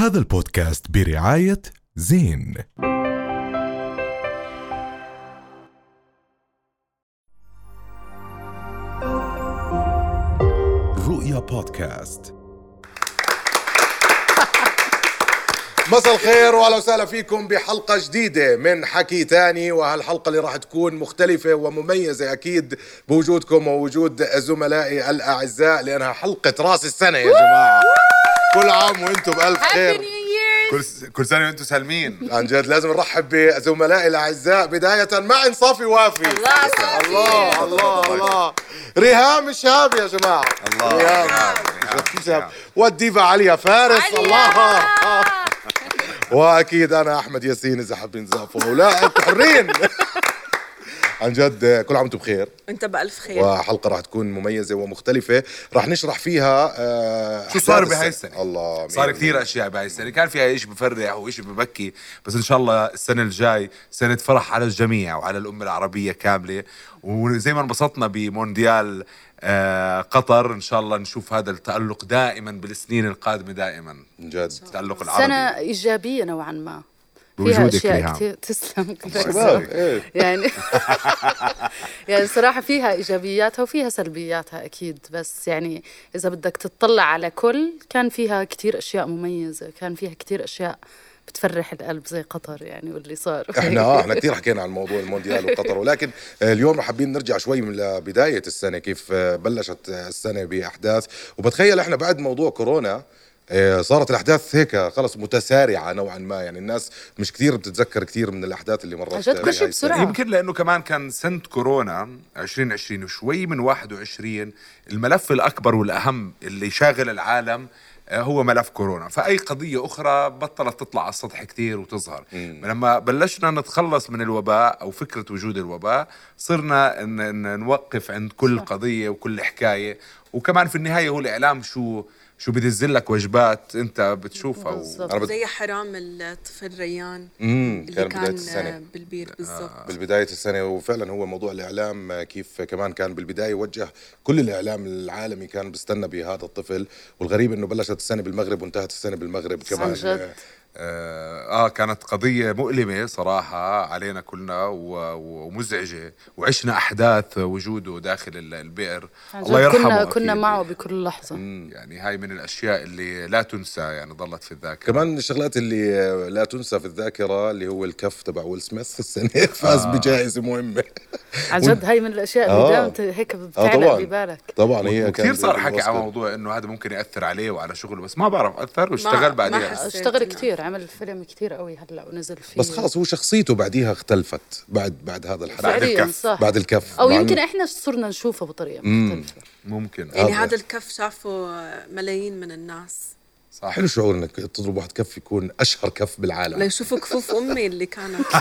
هذا البودكاست برعاية زين. رؤيا بودكاست. مساء الخير واهلا وسهلا فيكم بحلقة جديدة من حكي تاني وهالحلقة اللي راح تكون مختلفة ومميزة أكيد بوجودكم ووجود زملائي الأعزاء لأنها حلقة راس السنة يا جماعة. كل عام وأنتم بألف خير. كل كل سنة وأنتم سالمين. عن جد لازم نرحب بزملائي الأعزاء بداية مع انصافي وافي. الله صافي. الله الله الله. ريهام الشهاب يا جماعة. الله. ريهام. ريهام. شفتي شهاب والديفا عليا فارس. الله. وأكيد أنا أحمد ياسين إذا حابين تزعفوا أو لا أنتم حرين. عن جد كل عام وأنتم بخير. انت بألف خير. وحلقة راح تكون مميزة ومختلفة. راح نشرح فيها آه، شو صار بهاي السنة؟ الله صار كثير. أشياء بهاي السنة. كان فيها شيء بفرح وشيء ببكي بس إن شاء الله السنة الجاي سنة فرح على الجميع وعلى الأمة العربية كاملة. وزي ما انبسطنا بمونديال آه قطر إن شاء الله نشوف هذا التألق دائما بالسنين القادمة دائما. عن جد. التألق العربي. سنة إيجابية نوعا ما. بوجودك فيها أشياء. كثير تسلم. إيه. يعني يعني صراحة فيها إيجابياتها وفيها سلبياتها أكيد. بس يعني إذا بدك تطلع على كل كان فيها كثير أشياء مميزة كان فيها كثير أشياء بتفرح القلب زي قطر يعني واللي صار. إحنا آه إحنا كثير حكينا عن موضوع المونديال وقطر. ولكن آه، اليوم حابين نرجع شوي من لبداية السنة كيف آه، بلشت آه، السنة بأحداث. وبتخيل إحنا بعد موضوع كورونا صارت الأحداث هيك خلص متسارعة نوعا ما. يعني الناس مش كثير بتتذكر كثير من الأحداث اللي مرت عن جد كل بهاي شيء السنة. بسرعة. يمكن لأنه كمان كان سنة كورونا 2020 وشوي من 21 الملف الأكبر والأهم اللي شاغل العالم آه، هو ملف كورونا. فأي قضية أخرى بطلت تطلع على السطح كتير وتظهر. لما بلشنا نتخلص من الوباء أو فكرة وجود الوباء صرنا نوقف عند كل قضية وكل حكاية. وكمان في النهاية هو الإعلام شو شو بدز لك وجبات انت بتشوفها و... بالضبط. زي حرام الطفل ريان امم اللي كان كان, بدايه السنة. آه، بالبير بالضبط. بالبداية السنة. وفعلا هو موضوع الإعلام آه، كيف كمان كان بالبداية وجه كل الإعلام العالمي كان بيستنى بهذا الطفل. والغريب إنه بلشت السنة بالمغرب وانتهت السنة بالمغرب كمان. آه, آه كانت قضية مؤلمة صراحة علينا كلنا ومزعجة وعشنا أحداث وجوده داخل ال- البئر. الله يرحمه كنا. كنا معه بكل لحظة. يعني هاي من الأشياء اللي لا تنسى يعني ظلت في الذاكرة. كمان من الشغلات اللي آه، لا تنسى في الذاكرة اللي هو الكف تبع ويل سميث. السنة فاز بجائزة مهمة. عن جد هاي من الأشياء اللي آه. دائما ت- هيك آه بتعلق طبعا. ببالك. طبعا هي وكثير كانت صار حكي على. موضوع إنه هذا ممكن يأثر عليه وعلى شغله بس ما بعرف اثر واشتغل بعدين. اشتغل إنه- كثير عمل فيلم كثير قوي هلأ ونزل فيه. بس خلص هو شخصيته بعديها اختلفت بعد بعد هذا الحدث بعد الكف. صح. بعد الكف. أو يمكن إحنا صرنا نشوفه بطريقة مختلفة. ممكن. يعني هذا. هذا الكف شافه ملايين من الناس. صح. حلو شعور إنك تضرب واحد كف يكون أشهر كف بالعالم. ليشوفوا كفوف أمي اللي كانت.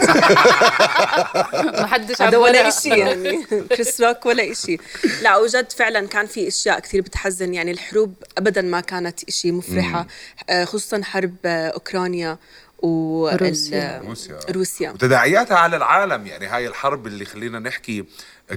ما حدش هذا عم ولا ولا. إشي يعني. كريس روك ولا إشي. لا وجد فعلا كان في أشياء كثير بتحزن. يعني الحروب ابدا ما كانت إشي مفرحة. آه، خصوصا حرب آه، أوكرانيا و روسيا. روسيا. روسيا. وتداعياتها على العالم. يعني هاي الحرب اللي خلينا نحكي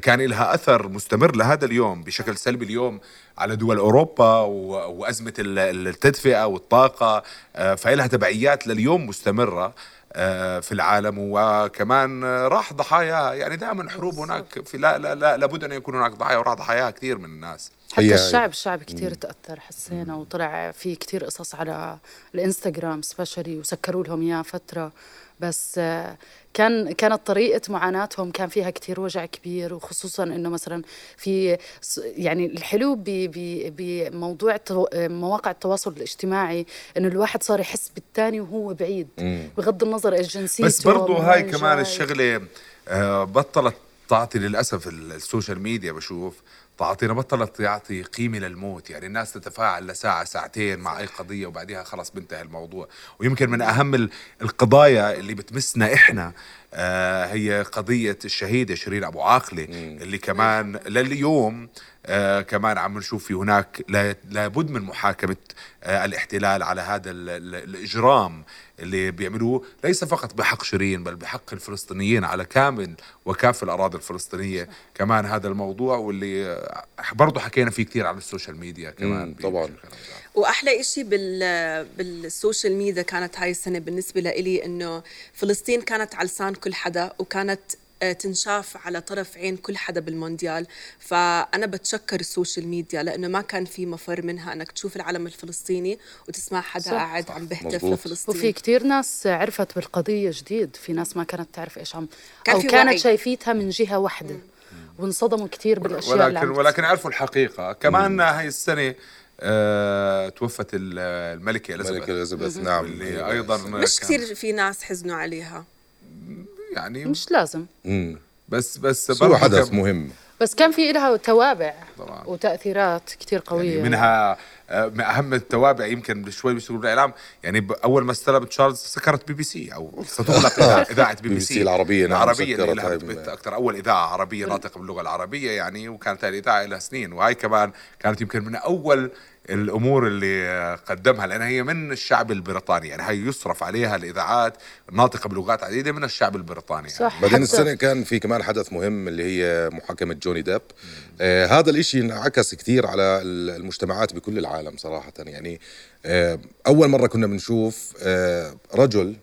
كان لها أثر مستمر لهذا اليوم بشكل سلبي اليوم على دول أوروبا وأزمة ال- التدفئة والطاقة آه، فإلها تبعيات لليوم مستمرة آه، في العالم. وكمان راح ضحاياها يعني دائما حروب هناك في لا لا لا لابد أن يكون هناك ضحايا وراح ضحاياها كثير من الناس. حتى الشعب الشعب كثير تأثر حسينا وطلع في كثير قصص على الإنستغرام specially وسكروا لهم إياه فترة. بس آه، كان كانت طريقة معاناتهم كان فيها كتير وجع كبير وخصوصا إنه مثلا في يعني الحلو بموضوع مواقع التواصل الاجتماعي إنه الواحد صار يحس بالتاني وهو بعيد بغض النظر إيش جنسيته بس برضو من هاي كمان. الشغلة آه، بطلت تعطي للأسف ال- ال social media بشوف تعطينا بطلت يعطي قيمه للموت يعني الناس تتفاعل لساعة ساعتين مع أي قضية وبعدها خلص بنتهي الموضوع. ويمكن من أهم ال- القضايا اللي بتمسنا إحنا آه هي قضية الشهيدة شيرين أبو عاقلة اللي كمان لليوم آه كمان عم نشوف في هناك لا- لابد من محاكمة آه الاحتلال على هذا ال- ال- الإجرام اللي بيعملوه. ليس فقط بحق شيرين بل بحق الفلسطينيين على كامل وكافة الأراضي الفلسطينية. كمان هذا الموضوع واللي برضه حكينا فيه كثير على ال social media كمان طبعاً. وأحلى إشي بال بال social media كانت هاي السنة بالنسبة لإلي إنه فلسطين كانت على لسان كل حدا وكانت آه، تنشاف على طرف عين كل حدا بالمونديال. فأنا بتشكر ال social media لأنه ما كان في مفر منها أنك تشوف العلم الفلسطيني وتسمع حدا صح، قاعد عم بيهتف مزبوط. لفلسطين وفي كتير ناس عرفت بالقضية جديد في ناس ما كانت تعرف إيش عم كان أو في كانت وعي. شايفيتها من جهة واحدة. وانصدموا كتير بالأشياء اللي ولكن عم ولكن عرفوا الحقيقة. كمان هاي السنة آه توفت ال- الملكة ملك إليزابيث. إليزابيث نعم. اللي أيضا مش كان- كثير في ناس حزنوا عليها. يعني مش لازم. مم. بس بس بس هو برضه حدث مهم. بس كان في لها توابع طبعاً. وتأثيرات كتير قوية. يعني منها آه، من أهم التوابع يمكن شوي بيشتغلوا بالإعلام. يعني أول ما استلم تشارلز سكرت بي بي سي أو ستغلق اذاعه بي بي سي. العربية، نعم، العربية لها أكثر أول إذاعة عربية ناطقة باللغة العربية يعني وكانت هاي الإذاعة لها سنين. وهي كمان كانت يمكن من أول الأمور اللي قدمها لانها هي من الشعب البريطاني يعني هي يصرف عليها الإذاعات الناطقه بلغات عديدة من الشعب البريطاني يعني. صح بعدين حتى- السنة كان في كمان حدث مهم اللي هي محاكمة جوني ديب. آه هذا الإشي انعكس كثير على ال- المجتمعات بكل العالم صراحة يعني. آه أول مرة كنا بنشوف آه رجل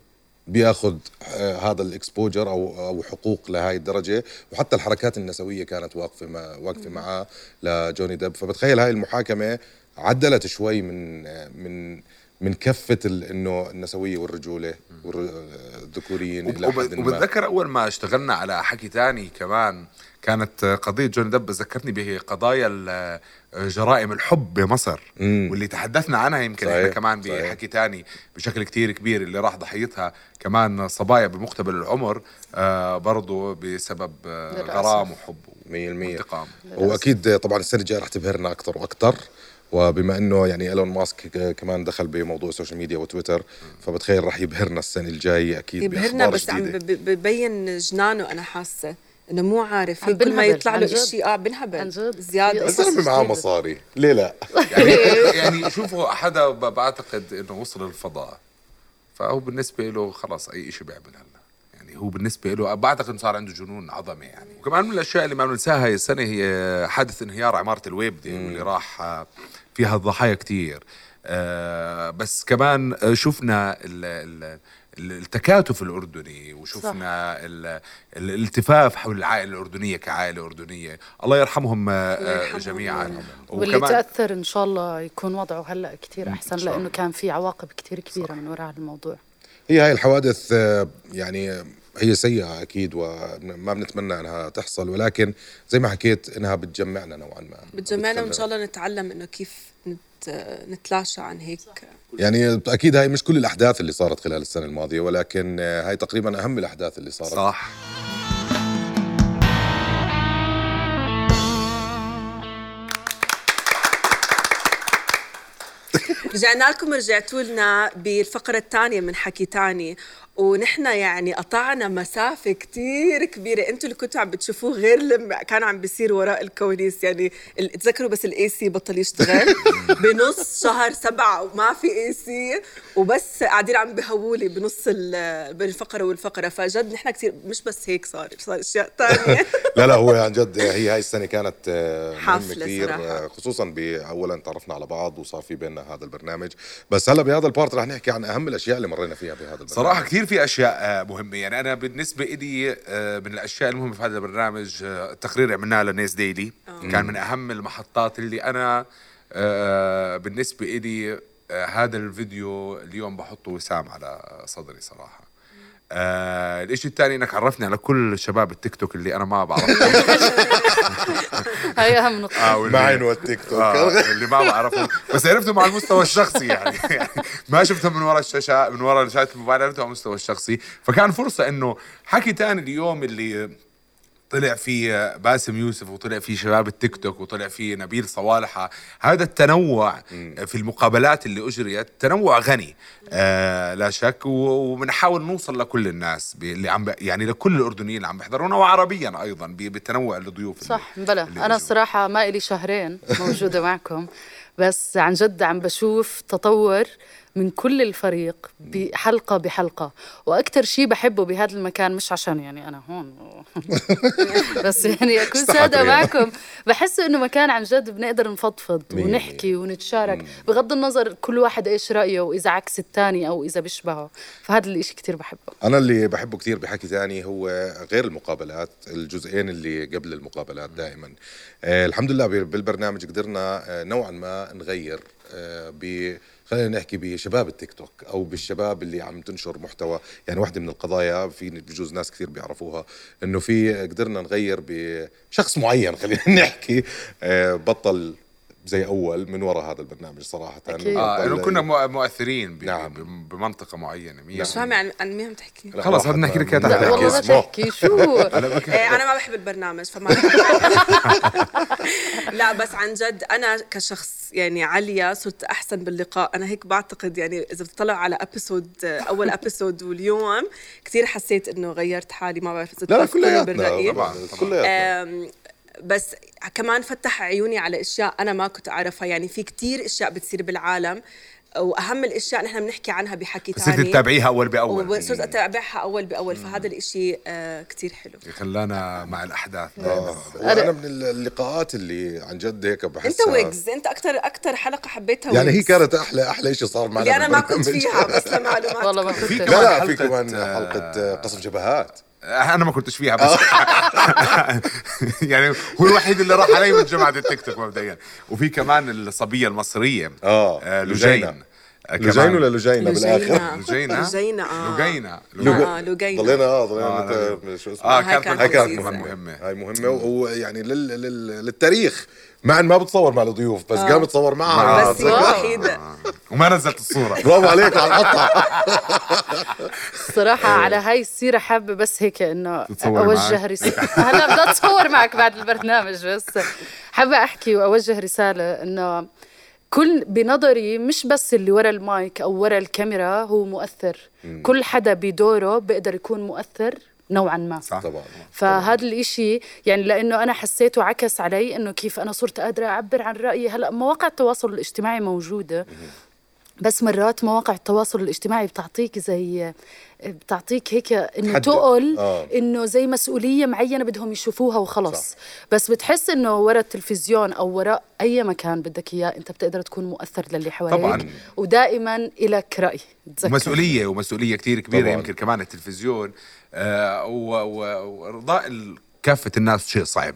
بياخذ آه هذا ال exposure أو أو حقوق لهي الدرجة وحتى الحركات النسوية كانت واقفة واقفة معاه لجوني ديب. فبتخيل هاي المحاكمة عدلت شوي من من من كفة ال- إنه النسوية والرجولة والذكوريين إلى وب- حد ما وبتذكر أول ما اشتغلنا على حكي تاني كمان كانت قضية جوني دب ذكرتني بقضايا جرائم الحب بمصر مم. واللي تحدثنا عنها يمكن صحيح، إحنا كمان. بحكي تاني بشكل كتير كبير اللي راح ضحيتها كمان صبايا بمقتبل العمر آه برضو بسبب آه للأسف. غرام وحب 100% وانتقام وأكيد طبعا السنة الجاية رح تبهرنا أكثر وأكثر وبما إنه يعني إيلون ماسك كمان دخل بموضوع ال social media وتويتر فبتخيل رح يبهرنا السنة الجايه أكيد يبهرنا بس عم ببين جنانه أنا حاسة إنه مو عارف هيك كل ما يطلع له آه عن بنهبل في الزلمه معاه. مصاري. ليه لا؟ يعني يعني شوفوا حدا بعتقد إنه وصل الفضاء فهو بالنسبة له خلاص أي شيء بيعمل هلا. يعني هو بالنسبة له بعتقد انه صار عنده جنون عظمة يعني. وكمان من الأشياء اللي ما بننساها هاي السنة هي حادث انهيار عمارة الويب دي واللي راح آه، فيها الضحايا كتير. آه، بس كمان شفنا ال ال التكاتف الأردني وشفنا ال- ال- الالتفاف حول العائلة الأردنية كعائلة أردنية. الله يرحمهم آه، الله آه،. جميعا. واللي تأثر إن شاء الله يكون وضعه أحسن شاء الله. لأنه كان في عواقب كتير كبيرة من وراء الموضوع هي هاي الحوادث يعني هي سيئة أكيد وما بنتمنى أنها تحصل ولكن زي ما حكيت أنها بتجمعنا نوعا ما. بتجمعنا وإن شاء الله نتعلم إنه كيف نت... نتلاشى عن هيك. يعني أكيد هاي مش كل الأحداث اللي صارت خلال السنة الماضية ولكن هاي تقريبا أهم الأحداث اللي صارت. صح. رجعنا لكم رجعتوا لنا بالفقرة الثانية من حكي تاني. ونحن يعني قطعنا مسافة كتير كبيرة. أنتوا اللي كنتوا عم بتشوفوه غير لما كان عم بيصير وراء الكواليس. يعني تذكروا بس ال AC بطل يشتغل. بنص شهر سبعة وما في AC وبس قاعدين عم بهولي بنص ال- بالفقرة والفقرة. فجد نحن كتير مش بس هيك صار صار أشياء تانية. لا لا هو عن جد هي هاي السنة كانت آه، مهمة حافلة كثير صراحة. آه، خصوصا بأولا تعرفنا على بعض وصار في بيننا هذا البرنامج. بس هلا بهذا ال part رح نحكي عن أهم الأشياء اللي مرينا فيها بهذا البرنامج. صراحة كثير في أشياء آه، مهمة. يعني أنا بالنسبة إلي آه، من الأشياء المهمة في هذا البرنامج آه، التقرير عملناه لناس ديلي. كان من أهم المحطات اللي أنا بالنسبة إلي آه، هذا الفيديو اليوم بحطه وسام على صدري صراحة. آه الإشي الثاني إنك عرفني على كل شباب التيك توك اللي أنا ما بعرفهم. هاي أهم نقطة. آه معين والتيك توك. آه اللي ما بعرفهم. بس عرفتهم على المستوى الشخصي يعني, يعني ما شفتهم من وراء الشاشة من وراء شاشة الموبايل عرفتهم على المستوى الشخصي. فكان فرصة إنه حكي تاني اليوم اللي طلع فيه باسم يوسف وطلع فيه شباب التيك توك وطلع فيه نبيل صوالحة هذا التنوع في المقابلات اللي أجريت تنوع غني. آه لا شك وبنحاول نوصل لكل الناس اللي عم يعني لكل الأردنيين اللي عم بيحضرونا وعربيا أيضا بالتنوع الضيوف اللي- صح بلا. اللي أنا. الصراحة ما إلي شهرين موجودة معكم بس عن جد عم بشوف تطور من كل الفريق بحلقة بحلقة. وأكثر شيء بحبه بهذا المكان مش عشان يعني أنا هون. بس يعني استحت سادة ريان. معكم. بحس إنه مكان عن جد بنقدر نفضفض ونحكي ونتشارك. بغض النظر كل واحد إيش رأيه وإذا عكس الثاني أو إذا بيشبهه. فهذا الإشي كتير بحبه. أنا اللي بحبه كثير بحكي تاني هو غير المقابلات الجزئين اللي قبل المقابلات دائما. آه الحمد لله بال- بالبرنامج قدرنا آه نوعا ما نغير آه ب خلينا نحكي بشباب التيك توك أو بالشباب اللي عم تنشر محتوى. يعني واحدة من القضايا في بجوز ناس كثير بيعرفوها إنه في قدرنا نغير بشخص معين خلينا نحكي آه بطل زي أول من وراء هذا البرنامج صراحة. أكيد. آه بطل- انه كنا مؤ- مؤثرين ب- نعم. بمنطقة معينة مية مش فاهمة عن عن مين عم تحكي خلص بدنا نحكي لك نحكي والله. تحكي شو؟ إيه، أنا ما بحب البرنامج فما لا بس عن جد أنا كشخص يعني عليا صرت أحسن باللقاء. أنا هيك بعتقد يعني إذا بتطلع على episode أول episode واليوم كثير حسيت إنه غيرت حالي ما بعرف إذا لا لا كلياتنا بالرأي. طبعاً، كلياتنا بس كمان فتح عيوني على أشياء أنا ما كنت أعرفها. يعني في كتير أشياء بتصير بالعالم وأهم الأشياء نحن بنحكي عنها بحكي صرت ثاني تتابعيها أول بأول. وصرت أتابعها أول بأول فهذا الإشي آه كتير حلو. خلانا مع الأحداث. آه. وأنا من اللقاءات اللي عن جد هيك بحسها أنت ويجز أنت أكثر أكثر حلقة حبيتها يعني هي ويجز. كانت أحلى أحلى شيء صار معنا اللي أنا ما كنت. فيها بس لمعلومات والله ما كنت. لا في حلقة، كمان حلقة آه، قصف جبهات أنا ما كنتش فيها بس. يعني هو الوحيد اللي راح علي من جماعة التيك توك مبدئيا. وفي كمان الصبية المصرية. آه، لجين لجينة. لجين ولا لجينة بالآخر؟ لجينة. لجينة آه. لجينة. آه لوجينا ضلينا آه آه، ضلينا شو اسمه؟ آه كانت كانت هاي كانت لذيذة. مهمة. مهمة. هاي مهمة ويعني لل... لل... للتاريخ. مع إن ما بتصور مع الضيوف بس قام تصور معها معها. بس هي واو. الوحيدة وما نزلت الصورة. برافو عليك على القطع. الصراحة على هاي السيرة حابة بس هيك إنه تتصور أوجه؟ رسالة هلا بدي أتصور معك بعد البرنامج بس. حابة أحكي وأوجه رسالة إنه كل بنظري مش بس اللي ورا المايك أو ورا الكاميرا هو مؤثر. كل حدا بدوره بيقدر يكون مؤثر نوعا ما. صح. طبعا. فهذا الإشي يعني لأنه أنا حسيته عكس علي إنه كيف أنا صرت قادرة أعبر عن رأيي. هلأ مواقع التواصل الاجتماعي موجودة. بس مرات مواقع التواصل الاجتماعي بتعطيك زي بتعطيك هيك إنه. تقل آه. إنه زي مسؤولية معينة بدهم يشوفوها وخلص صح. بس بتحس إنه ورا التلفزيون أو وراء أي مكان بدك إياه أنت بتقدر تكون مؤثر للي حواليك طبعاً. ودائما إلك رأي تذكر. ومسؤولية ومسؤولية كتير كبيرة طبعاً. يمكن كمان التلفزيون آه وارضاء كافة الناس شيء صعب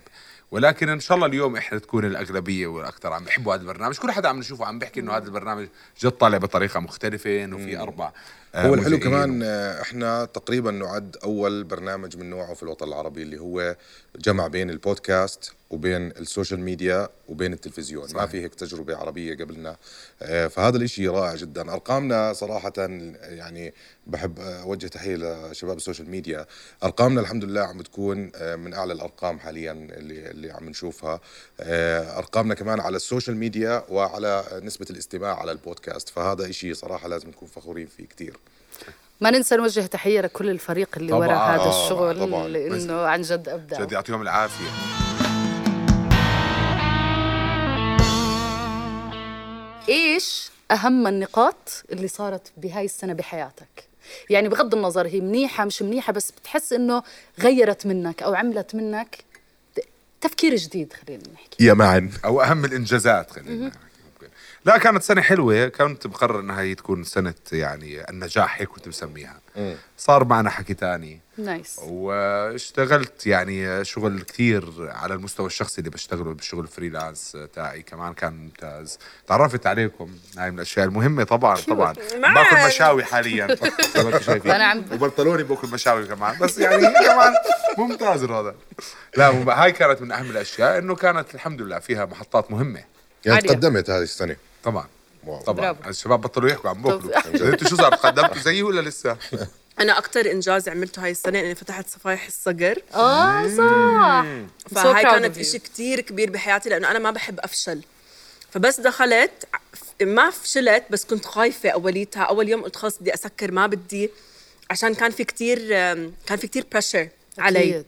ولكن إن شاء الله اليوم إحنا تكون الأغلبية والاكثر عم بيحبوا هذا البرنامج كل حدا عم نشوفه عم بيحكي إنه هذا البرنامج جد طالع بطريقة مختلفة إنه في أربع هو الحلو. كمان إحنا تقريبا نعد أول برنامج من نوعه في الوطن العربي اللي هو جمع بين البودكاست وبين ال social media وبين التلفزيون. صحيح. ما في هيك تجربة عربية قبلنا. آه، فهذا الإشي رائع جدا. أرقامنا صراحة يعني بحب أوجه تحية لشباب ال social media. أرقامنا الحمد لله عم بتكون آه، من أعلى الأرقام حاليا اللي اللي عم نشوفها. آه، أرقامنا كمان على ال social media وعلى نسبة الاستماع على البودكاست. فهذا إشي صراحة لازم نكون فخورين فيه كتير. ما ننسى نوجه تحية لكل الفريق اللي طبعاً. ورا هذا الشغل طبعاً. لأنه عن جد أبدع. جد يعطيهم العافية. إيش أهم النقاط اللي صارت بهاي السنة بحياتك؟ يعني بغض النظر هي منيحة مش منيحة بس بتحس إنه غيرت منك أو عملت منك تفكير جديد خلينا نحكي. يا معن. أو أهم الإنجازات خلينا نحكي. لا كانت سنة حلوة. كنت مقرر إنها هي تكون سنة يعني النجاح هيك كنت مسميها صار معنا حكي تاني. nice واشتغلت يعني شغل كثير على المستوى الشخصي اللي بشتغله بالشغل ال freelance تاعي كمان كان ممتاز. تعرفت عليكم هاي من الأشياء المهمة طبعا طبعا. باكل مشاوي حاليا. زي ما أنتم شايفين. أنا عم- وبرطلوني باكل مشاوي كمان. بس يعني كمان ممتاز الوضع. لا هاي كانت من أهم الأشياء إنه كانت الحمد لله فيها محطات مهمة. يعني. تقدمت هذه السنة. طبعا wow. طبعا برافو. الشباب بطلوا يحكوا عم باكلوا طب. أنتوا شو صار تقدمتوا زيي ولا لسه؟ أنا أكثر إنجاز عملته هاي السنة إني فتحت صفايح الصقر آه صح So فهاي كانت. إشي كتير كبير بحياتي لأنه أنا ما بحب أفشل فبس دخلت ما فشلت بس كنت خايفة أوليتها أول يوم قلت خلص بدي أسكر ما بدي عشان كان في كتير كان في كتير pressure علي أكيد.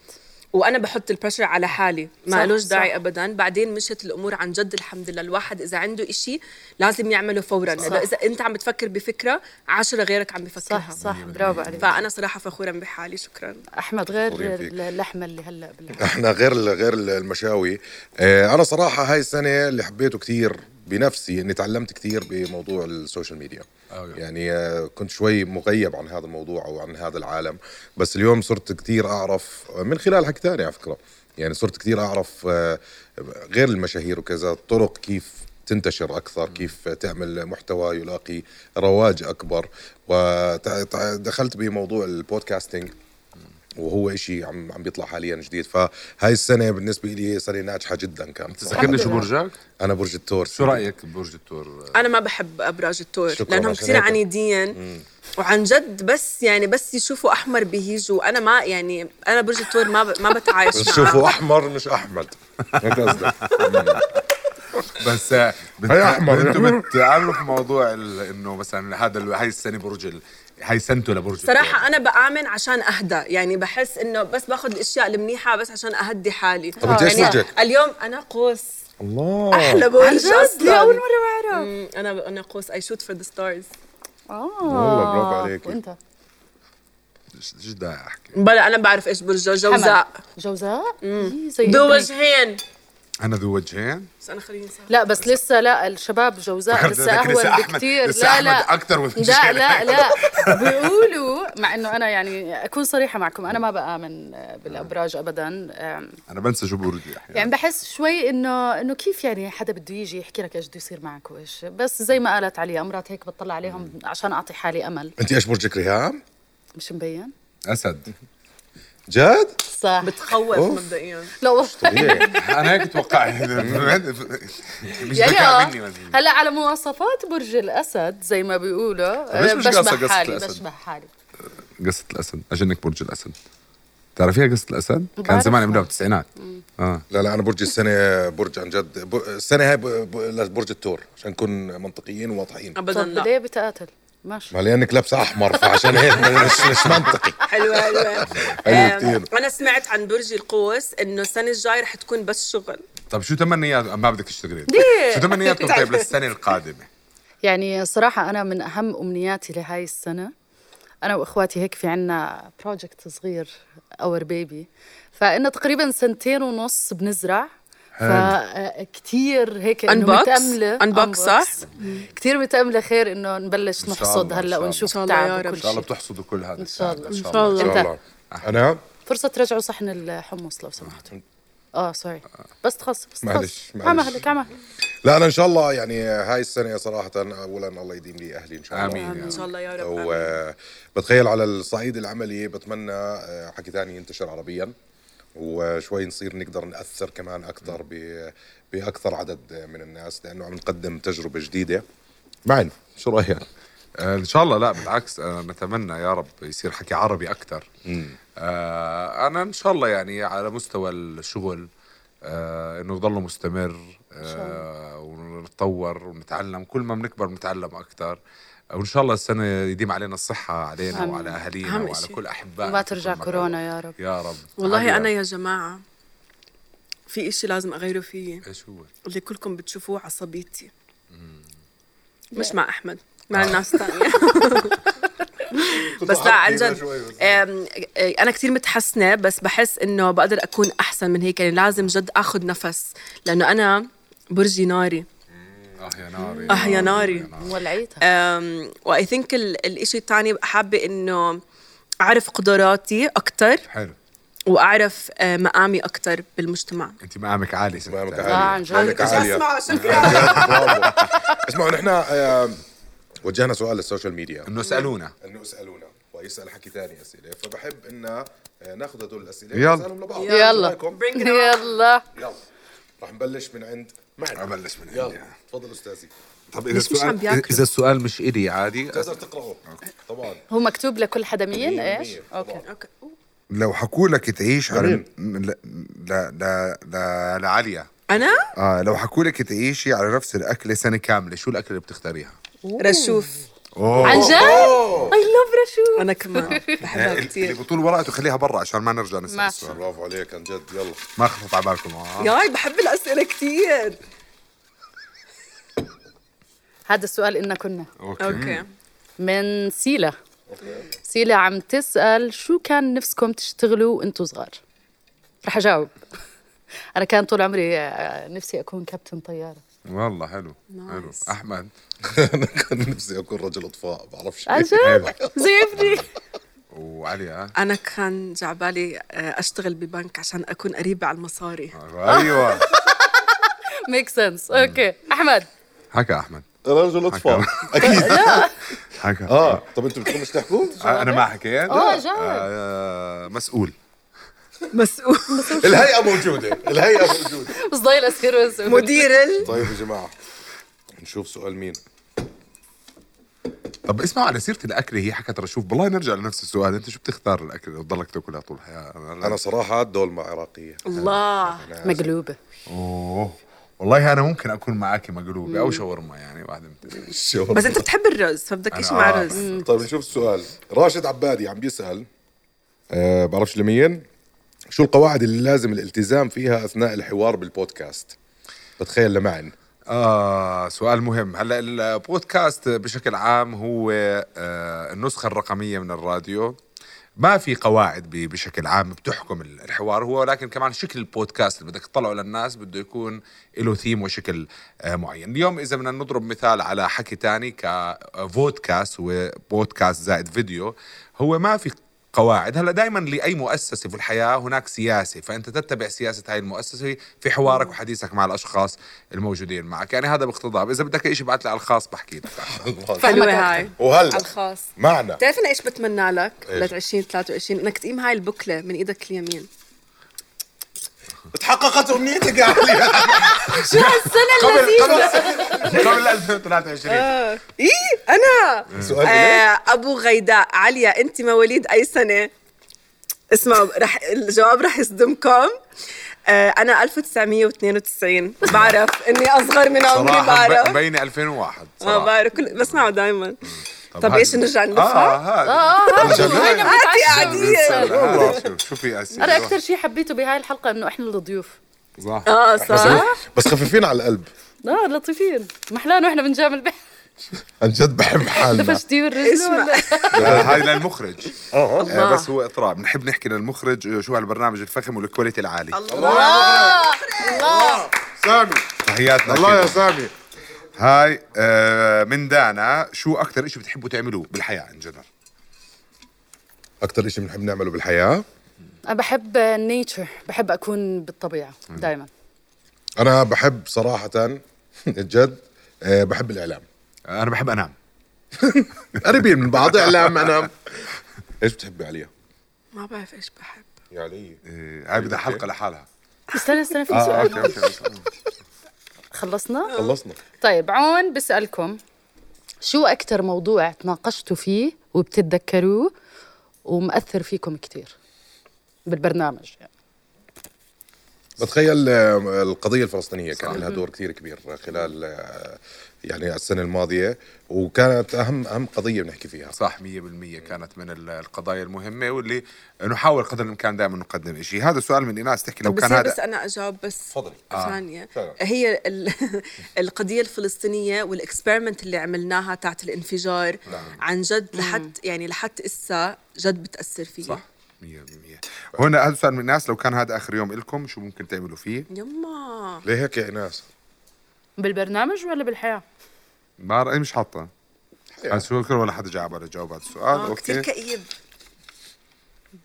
وأنا بحط ال pressure على حالي. ما لوش صح. داعي ابدا. بعدين مشت الأمور عن جد الحمد لله. الواحد إذا عنده إشي لازم يعمله فورا. صح. اذا أنت عم بتفكر بفكرة عشرة غيرك عم بفكرها. صح صح برافو عليك. فأنا صراحة فخوره بحالي. شكرا. أحمد غير. اللحمة اللي هلأ بال- أحنا غير غير المشاوي. آه، أنا صراحة هاي السنة اللي حبيته كثير بنفسي اني تعلمت كثير بموضوع ال social media. okay. يعني آه، كنت شوي مغيب عن هذا الموضوع أو عن هذا العالم بس اليوم صرت كثير أعرف من خلال حكي ثاني على فكرة يعني صرت كثير أعرف آه، غير المشاهير وكذا طرق كيف تنتشر أكثر كيف تعمل محتوى يلاقي رواج أكبر ودخلت بموضوع البودكاستنج وهو إشي عم عم بيطلع حاليا جديد فهاي السنة بالنسبة لي سنة ناجحة جدا كانت تذكرني شو. برجك؟ أنا برج الثور شو رأيك ببرج الثور؟ أنا ما بحب أبراج التور لأنهم كثير. عنيدين وعن جد بس يعني بس يشوفوا أحمر بيهيجوا أنا ما يعني أنا برج التور ما ب... ما بتعايش معه شوفوا أحمر مش أحمد هيك قصدك بس بت... هي أحمر. أنتم بتعاملوا في موضوع ال... إنه مثلا هذا. هاي السنة برج سنته لبرج صراحة أنا بآمن عشان أهدى يعني بحس إنه بس باخذ الأشياء المنيحة بس عشان أهدي حالي. طب أنت يعني برجك؟ اليوم أنا قوس. الله. أحلى برج عن جد؟ أصلاً. لأول مرة بعرف. أنا أنا قوس. I shoot for the stars. آه. والله برافو عليكي. وأنت؟ إيش إيش بدي أحكي؟ بلا أنا بعرف إيش برجه جوزاء. جوزاء؟ إيه، زي ذو ابني. وجهين. أنا ذو وجهين؟ بس أنا خليني لا بس لسه لا الشباب جوزاء لسه أهون بكثير لا أحمد لا. أكتر من لا لا لا. بيقولوا مع إنه أنا يعني أكون صريحة معكم أنا ما بآمن بالأبراج ابدا. أنا بنسى شو برجي أحيانا يعني بحس شوي إنه إنه كيف يعني حدا بده يجي يحكي لك إيش بده يصير معك وإيش. بس زي ما قالت علي أمرات هيك بطلع عليهم عشان أعطي حالي أمل. أنت إيش برجك ريهام؟ مش مبين. أسد. جد؟ صح. بتخوف أوف. مبدئيا. لو طبيعي. أنا هيك أتوقع. مش يعني ذكاء آه. مني. هلأ على مواصفات برج الأسد زي ما بيقولوا. ليش مش بشبه قصة قصة حالي الأسد؟ بشبه حالي. قصة الأسد. أجنك برج الأسد. تعرفيها قصة الأسد؟ كان. زمان عملوها بالتسعينات. آه. لا لا أنا برج السنة برج عن جد. ب- السنة هاي ب- ب- لبرج الثور عشان نكون منطقيين وواضحين. أبدا طب لا. ليه بتقاتل؟ ماشي. ما لأنك لابسه أحمر فعشان هيك مش, مش منطقي. حلوة حلوة حلو أم، كتير. أنا سمعت عن برج القوس إنه السنة الجاي رح تكون بس شغل. طب شو تمنيات ما بدك تشتغلي. شو تمنياتكم طيب للسنة القادمة؟ يعني صراحة أنا من أهم أمنياتي لهاي السنة أنا وإخواتي هيك في عنا project صغير our baby فإنه تقريبا سنتين ونص بنزرع. فكتير هيك؟ متأملة Unbox صح؟ كتير متأملة خير إنه نبلش نحصد هلأ ونشوف الله. إن شاء الله يا تعب رب. وكل إن شاء الله شيء بتحصدوا كل هذا إن شاء التعب. الله. إن شاء إن شاء الله إن. شاء الله أنا فرصة ترجعوا صحن الحمص لو سمحتوا آه sorry بس تخص بس معلش، معلش. عم. لا أنا إن شاء الله يعني هاي السنة صراحة اولا الله يديم لي أهلي إن شاء الله آمين. إن شاء الله يا رب. وبتخيل على الصعيد العملي بتمنى آه، حكي ثاني ينتشر عربيا وشوي نصير نقدر نأثر كمان أكثر ب- بأكثر عدد من الناس لأنه عم نقدم تجربة جديدة. معن شو رأيك؟ آه، إن شاء الله لا بالعكس آه، نتمنى يا رب يصير حكي عربي أكثر. آه أنا إن شاء الله يعني على مستوى الشغل آه إنه يضل مستمر آه ونتطور ونتعلم كل ما بنكبر بنتعلم أكثر. وإن شاء الله السنة يديم علينا الصحة علينا آمين. وعلى اهالينا وعلى إشي. كل أحبائنا وما في ترجع. كورونا يا رب يا رب والله عافية. أنا يا جماعة في إشي لازم أغيره فيي إيش هو؟ اللي كلكم بتشوفوه عصبيتي مش مع أحمد مع الناس الثانية بس لا عن جد أنا كثير متحسنة بس بحس إنه بقدر أكون أحسن من هيك يعني لازم جد آخذ نفس لأنه أنا برجي ناري آه يا ناري. آه يا ناري ولعيتها واي ثينك الشيء الثاني حابة إنه أعرف قدراتي أكثر حلو. وأعرف آه، مقامي أكثر بالمجتمع. أنت مقامك عالي. مقامك آه، عن جد. مقامك عالية. شكرا عن جد، برافو. اسمعوا نحن وجهنا سؤال لل social media. إنه اسألونا. إنه اسألونا. ويسأل حكي ثاني أسئلة. فبحب إن آه، ناخذ هدول الأسئلة يلا. ونسألهم لبعض. يلا. يلا. يلا. رح نبلش من عند معنا ابلش من يلا عندي تفضل أستاذي. طب إذا السؤال؟ إذا السؤال مش إلي عادي تقدر تقرأه. طبعا. هو مكتوب لكل حدا مين إيش؟ okay. طبعاً. okay. لو حكوا لك تعيش على لا لا لا لعليا أنا؟ آه لو حكوا لك تعيشي على نفس الأكلة سنة كاملة شو الأكلة اللي بتختاريها؟ رشوف. أوه. عن جد؟ I love شو أنا كمان بحبها اللي كثير بطول ورقته خليها برا عشان ما نرجع نسال. السؤال برافو عليك عن جد يلا. ما خطط على بالكم. آه. yay بحب الأسئلة كثير هذا السؤال إنا كنا. okay. okay. من سيلا. سيلا عم تسأل شو كان نفسكم تشتغلوا وأنتم صغار? رح أجاوب. أنا كان طول عمري آه، نفسي أكون كابتن طيارة. والله حلو حلو. أحمد. أنا كان نفسي أكون رجل أطفاء بعرفش. جد زي ابني وعلي ها أنا كان جعبالي آه، أشتغل ببنك عشان أكون قريبة على المصاري. أيوه. make sense okay أحمد. حكى أحمد. رجل أطفاء. أكيد. حكى. آه. طب أنتم بدكم مش تحكوا؟ آه، أنا ما حكيت. آه جاوب آه، مسؤول. مسؤول. الهيئة موجودة الهيئة موجودة. بس ضايل أسكر بس مدير ال... طيب يا جماعة نشوف سؤال مين. طب اسمعوا على سيرة الأكل هي حكت رشوف. والله نرجع لنفس السؤال. أنت شو بتختار الأكل؟ اللي بتضلك تاكلها طول. الحياة أنا صراحة دولمة عراقية. الله مقلوبة. أوه. والله أنا ممكن أكون معك مقلوبة أو شاورما يعني واحدة من. بس أنت بتحب الرز فبدك أنا شيء مع آه. رز طيب نشوف السؤال. راشد عبادي عم بيسأل أه بعرفش لمين؟ شو القواعد اللي لازم الالتزام فيها أثناء الحوار بالبودكاست؟ بتخيل لمعن. آه سؤال مهم. هلأ البودكاست بشكل عام هو آه النسخة الرقمية من الراديو. ما في قواعد بشكل عام بتحكم ال- الحوار هو ولكن كمان شكل البودكاست اللي بدك تطلعه للناس بده يكون له ثيم وشكل آه معين. اليوم إذا بدنا نضرب مثال على حكي تاني كفودكاست وبودكاست زائد فيديو هو ما في قواعد. هلأ دائما لأي مؤسسة في الحياة هناك سياسة فأنت تتبع سياسة هاي المؤسسة في حوارك وحديثك مع الأشخاص الموجودين معك. يعني هذا باقتضاب. إذا بدك شيء ابعث لي على الخاص بحكي لك. حلوة هاي. وهلا على الخاص. معنا. بتعرف أنا إيش بتمنى لك؟ ل 2023 إنك تقيم هاي البكلة من إيدك اليمين. تحققت أمنيتك يا علي. شو هالسنة اللذيذة؟ قبل 2023 إيه أنا. سؤال؟ آه أبو غيداء عليا أنت مواليد أي سنة؟ اسمعوا رح الجواب رح يصدمكم. آه أنا 1992 بعرف إني أصغر من عمري صراحة بعرف. مبينه 2001 آه صراحة. بعرف. كل بسمعه دائما طب هاي- إيش نرجع آه نلفها؟ هذا. آه هذا وين هاتي قاعدين هذا شوف شو في اسئله أنا أكثر شيء حبيته بهاي الحلقة إنه إحنا الضيوف. صح. آه بس, صح. بس خفيفين على القلب. آه لطيفين. محلان وإحنا بنجامل بح عن جد بحب حالنا. دفشتي آه، هاي للمخرج. آه آه، بس هو إطراب. بنحب نحكي للمخرج آه، شو هالبرنامج الفخم وال quality العالي. سامي. تحياتنا الله يا. سامي. هاي آه، من دانا شو أكثر شيء بتحبوا تعملوه بالحياة in general أكثر شيء بنحب نعمله بالحياة؟ أنا بحب النيتشر بحب أكون بالطبيعة دائما أنا بحب صراحة الجد آه، بحب الإعلام. أنا بحب أنام. قريبين من بعض إعلام أنام. إيش بتحبي عليا ما بعرف إيش بحب. يا علي آه، هاي بدها حلقة لحالها. استنى استنى في آه سؤال. خلصنا؟ خلصنا. طيب عون بسألكم. شو أكتر موضوع تناقشتوا فيه وبتتذكروه ومأثر فيكم كتير بالبرنامج؟ يعني. بتخيل آه، القضية الفلسطينية كان لها دور كثير كبير خلال آه، يعني السنة الماضية وكانت أهم أهم قضية بنحكي فيها. صح 100% كانت من ال- القضايا المهمة واللي نحاول قدر الإمكان دائما نقدم شيء هذا سؤال من إيناس تحكي لو كان هذا بس أنا أجاوب بس تفضلي. ثانية. فعلا. هي ال- القضية الفلسطينية والاكسبيرمنت اللي عملناها تاعت الانفجار عن جد لحد يعني لحد إسا جد بتأثر فيي صح. 100% هنا هذا سؤال من الناس لو كان هذا آخر يوم لكم شو ممكن تعملوا فيه؟ يما. ليه هيك يا إيناس؟ بالبرنامج ولا بالحياة؟ ما أنا مش حاطة. هذا سؤال كل ولا حدا جاوب على جواب هذا السؤال كثير أوكي. كئيب.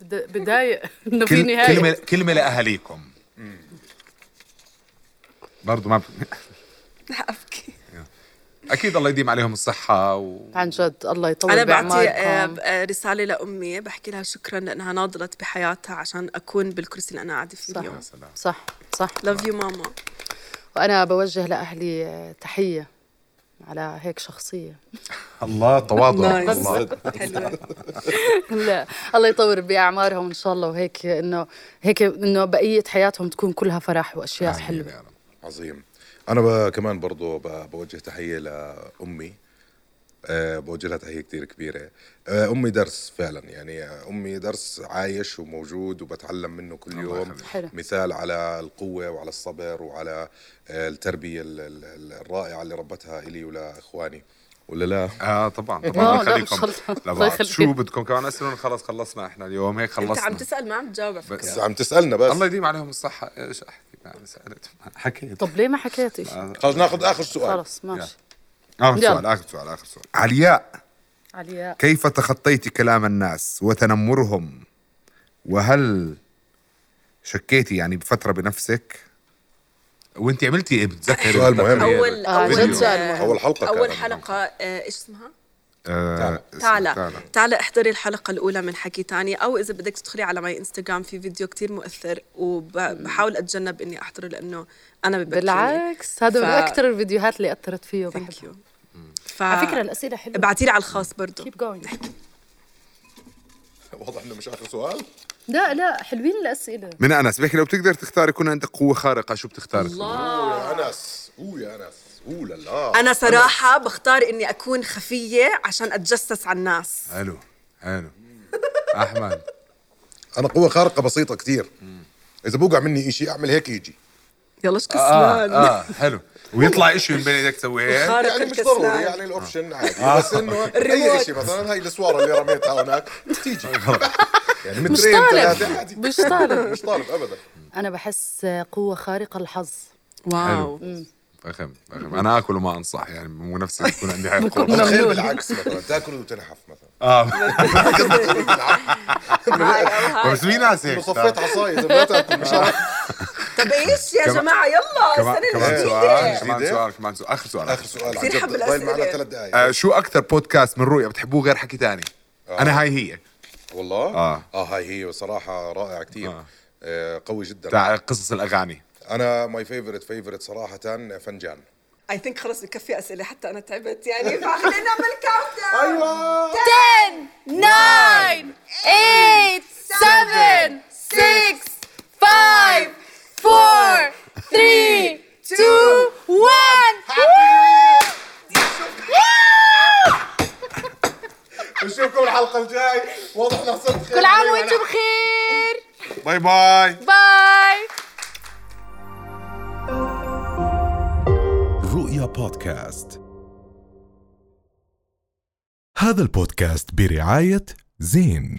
بد- بضايق إنه في نهاية كلمه كلمة لأهاليكم. برضه ما ب... رح أبكي. أكيد الله يديم عليهم الصحة و... عن جد الله يطول أنا بعطي آه، آه، رسالة لأمي بحكي لها شكرا لأنها ناضلت بحياتها عشان أكون بالكرسي اللي أنا قاعدة فيه صح. اليوم. سلام. صح صح. لاف يو ماما وأنا بوجه لأهلي آه، تحية على هيك شخصية. الله تواضع. الله. لا الله يطور بأعمارهم إن شاء الله. وهيك إنه هيك إنه بقية حياتهم تكون كلها فرح وأشياء حلوة. عظيم. أنا ب- كمان برضو بوجه تحية لأمي. آه، بوجه لها تحية كثير كبيرة. آه، أمي درس فعلا. يعني أمي درس عايش وموجود وبتعلم منه كل يوم. حلو. مثال على القوة وعلى الصبر وعلى آه، التربية ال- ال- الرائعة اللي ربتها إلي ولاخواني ولا لا؟ آه طبعا آه، طبعا خليكم. الله. لبعض. شو بدكم؟ كمان أسئلة. خلص خلصنا إحنا اليوم. هيك أنت خلصنا. عم تسأل ما عم تجاوب. بس عم تسألنا بس. الله يديم عليهم الصحة. إيش احكي سالت حكيت. طب ليه ما حكيتي خلص ناخذ آخر سؤال. خلص ماشي. آخر يلا. سؤال آخر سؤال آخر سؤال. علياء علياء. كيف تخطيت كلام الناس وتنمرهم؟ وهل شكيتي يعني بفترة بنفسك؟ وانت عملتي إيه؟ بتذكري؟ سؤال مهم. اول أول جد سؤال مهم. أول حلقة أول. حلقة. إيش اسمها؟ آه تعالى تعالى احضري الحلقة الأولى من حكي تاني أو إذا بدك تدخلي على my إنستغرام في فيديو كتير مؤثر وبحاول أتجنب إني أحضره لأنه أنا ببكيني. بالعكس هذا ف- من أكثر الفيديوهات اللي أثرت فيه thank وبحبها you ف... على فكرة الأسئلة حلوة. ابعتي لي على الخاص برضو. keep going واضح إنه مش آخر سؤال. لا لا حلوين الأسئلة. من أنس بحكي لو بتقدر تختار يكون عندك قوة خارقة شو بتختار؟ أوه يا انس اوه يا انس اوه لا. لا أنا صراحة بختار إني أكون خفية عشان أتجسس على الناس. حلو حلو. أحمد. أنا قوة خارقة بسيطة كثير إذا بوقع مني إشي أعمل هيك يجي. يلاش آه كسلان؟ آه حلو. ويطلع شيء من بين إيدك تسوي هيك يعني مش ضروري يعني الأوبشن عادي. بس إنه أي. شيء مثلا هاي السوارة اللي رميتها هناك تيجي. يعني مش طالب. مش طالب. مش طالب ابدا. أنا بحس قوة خارقة الحظ. واو. فخم فخم أنا آكل وما أنصح يعني مو نفسي يكون عندي هاي بكون القوه الخير ممنون. بالعكس مثلا. تأكل وتنحف مثلا. آه. بس في ناس هيك صفيت عصاي مش عارف طب إيش يا كمان- جماعة؟ يلا كمان السنة كمان الجديدة سؤال كمان جديدة؟ سؤال كمان سؤال. آخر سؤال. آخر سؤال. كثير حب آه شو أكثر بودكاست من رؤيا بتحبوه غير حكي تاني؟ أنا هاي هي. والله؟ آه. آه هاي هي صراحة رائع كثير آه. آه. قوي جدا. تاع قصص الأغاني. أنا my favorite favorite صراحة فنجان. I think خلص بكفي أسئلة حتى أنا تعبت يعني فخلينا نعمل countdown أيوه 10 9 8 7 6 5 4 3 2 1 نشوفكم الحلقة الجاي. واضح انها صرت خير. كل عام وأنتم بخير. bye bye bye بودكاست هذا البودكاست برعاية زين.